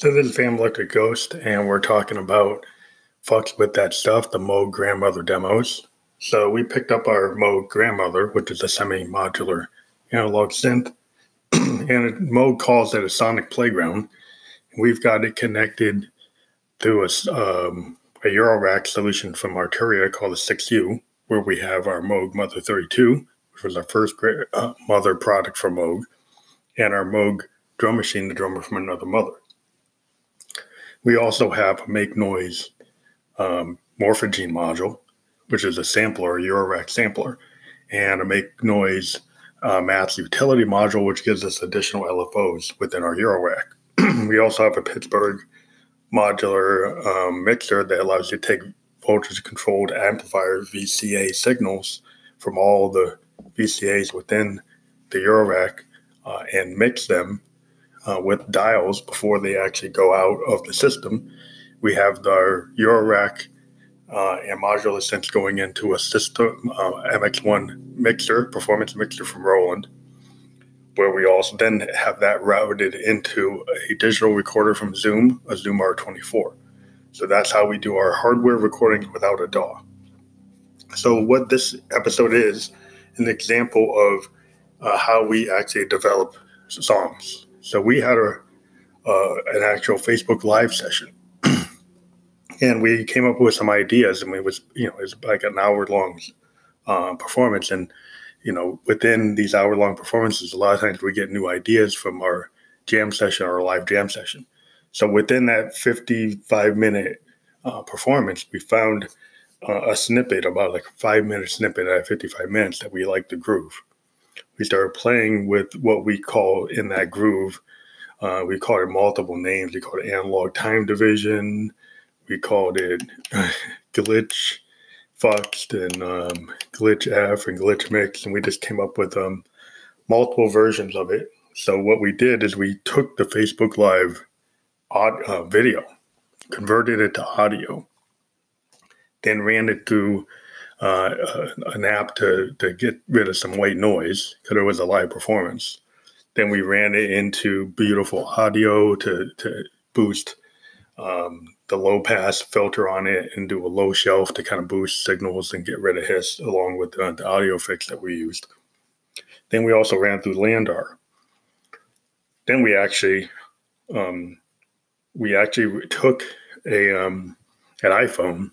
So this is Fam Electric Ghost, and we're talking about fucks with that stuff, the Moog grandmother demos. So we picked up our Moog grandmother, which is a semi-modular analog synth, and Moog calls it a sonic playground. We've got it connected through a, um, a Eurorack solution from Arturia called the 6U, where we have our Moog Mother 32, which was our first uh, mother product for Moog, and our Moog drum machine, the drummer from another mother. We also have make noise um, Morphagene module, which is a sampler, a Eurorack sampler, and a make noise uh, Maths utility module, which gives us additional LFOs within our Eurorack. we also have a Pittsburgh modular um, mixer that allows you to take voltage controlled amplifier VCA signals from all the VCAs within the Eurorack uh, and mix them uh, with dials before they actually go out of the system. We have our Eurorack uh, and modular synth going into a system uh, MX1 mixer, performance mixer from Roland, where we also then have that routed into a digital recorder from Zoom, a Zoom R24. So that's how we do our hardware recording without a DAW. So what this episode is, an example of uh, how we actually develop songs. So we had a uh, an actual Facebook Live session, and we came up with some ideas. and it was you know it was like an hour long uh, performance, and you know within these hour long performances, a lot of times we get new ideas from our jam session or live jam session. So within that fifty five minute uh, performance, we found uh, a snippet about like five minute snippet at 55 minutes that we liked the groove we started playing with what we call in that groove. Uh, we called it multiple names. We called it analog time division. We called it glitch fucked and um, glitch F and glitch mix, and we just came up with um, multiple versions of it. So what we did is we took the Facebook Live uh, video, converted it to audio, then ran it through uh, an app to, to get rid of some white noise because it was a live performance. Then we ran it into beautiful audio to, to boost um, the low pass filter on it and do a low shelf to kind of boost signals and get rid of hiss along with the, the audio fix that we used. Then we also ran through LANDR. Then we actually um, we actually took a um, an iPhone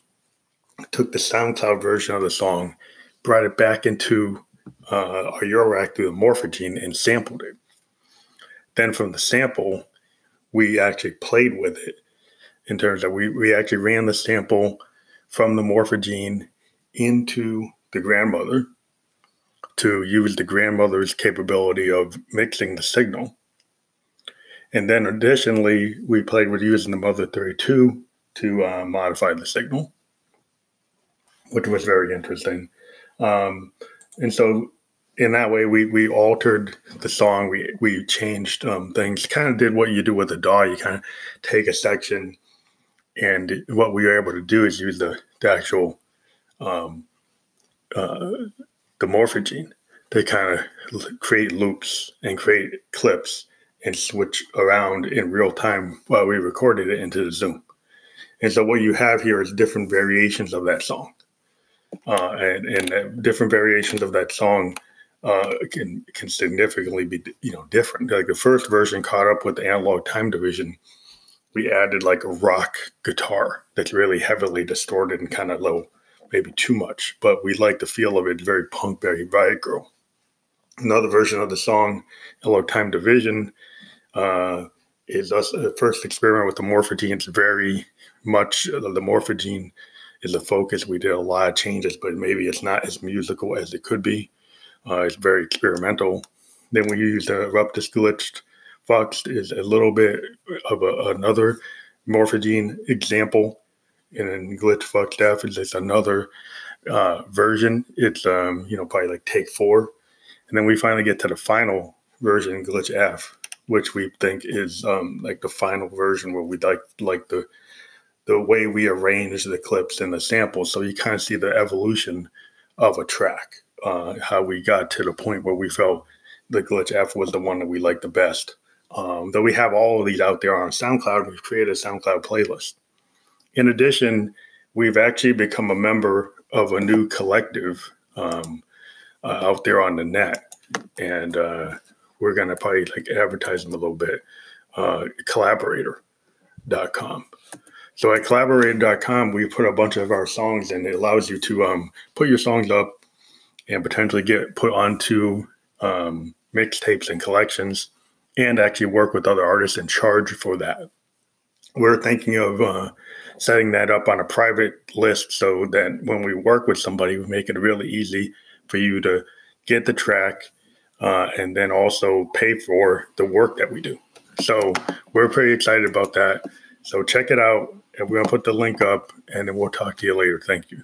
took the SoundCloud version of the song, brought it back into uh, our Eurorack through the Morphagene and sampled it. Then from the sample, we actually played with it in terms of we, we actually ran the sample from the Morphagene into the grandmother to use the grandmother's capability of mixing the signal. And then additionally, we played with using the Mother 32 to uh, modify the signal which was very interesting. Um, and so in that way, we we altered the song. We we changed um, things. Kind of did what you do with a DAW. You kind of take a section, and what we were able to do is use the, the actual um, uh, the morphagene to kind of create loops and create clips and switch around in real time while we recorded it into the Zoom. And so what you have here is different variations of that song uh, and, and uh, different variations of that song uh, can can significantly be you know different. Like the first version caught up with the analog time division, we added like a rock guitar that's really heavily distorted and kind of low, maybe too much. But we like the feel of it, very punk, very grrrl. Another version of the song, analog time division, uh, is us the first experiment with the morphagene. It's very much uh, the morphagene is a focus. We did a lot of changes, but maybe it's not as musical as it could be. Uh, it's very experimental. Then we use the Eruptus glitched Fox is a little bit of a, another morphagene example. And then glitch fuck stuff is just another uh, version. It's um, you know probably like take four, and then we finally get to the final version, glitch F, which we think is um, like the final version where we like like the the way we arrange the clips and the samples. So you kind of see the evolution of a track, uh, how we got to the point where we felt the glitch F was the one that we liked the best Um, though we have all of these out there on SoundCloud, we've created a SoundCloud playlist. In addition, we've actually become a member of a new collective um, uh, out there on the net, and uh, we're going to probably like advertise them a little bit. Uh, collaborator.com. So at collaborator.com, we put a bunch of our songs, and it allows you to um, put your songs up and potentially get put onto um, mixtapes and collections, and actually work with other artists and charge for that. We're thinking of uh, setting that up on a private list so that when we work with somebody, we make it really easy for you to get the track uh, and then also pay for the work that we do. So we're pretty excited about that. So check it out, and we're gonna put the link up, and then we'll talk to you later. Thank you.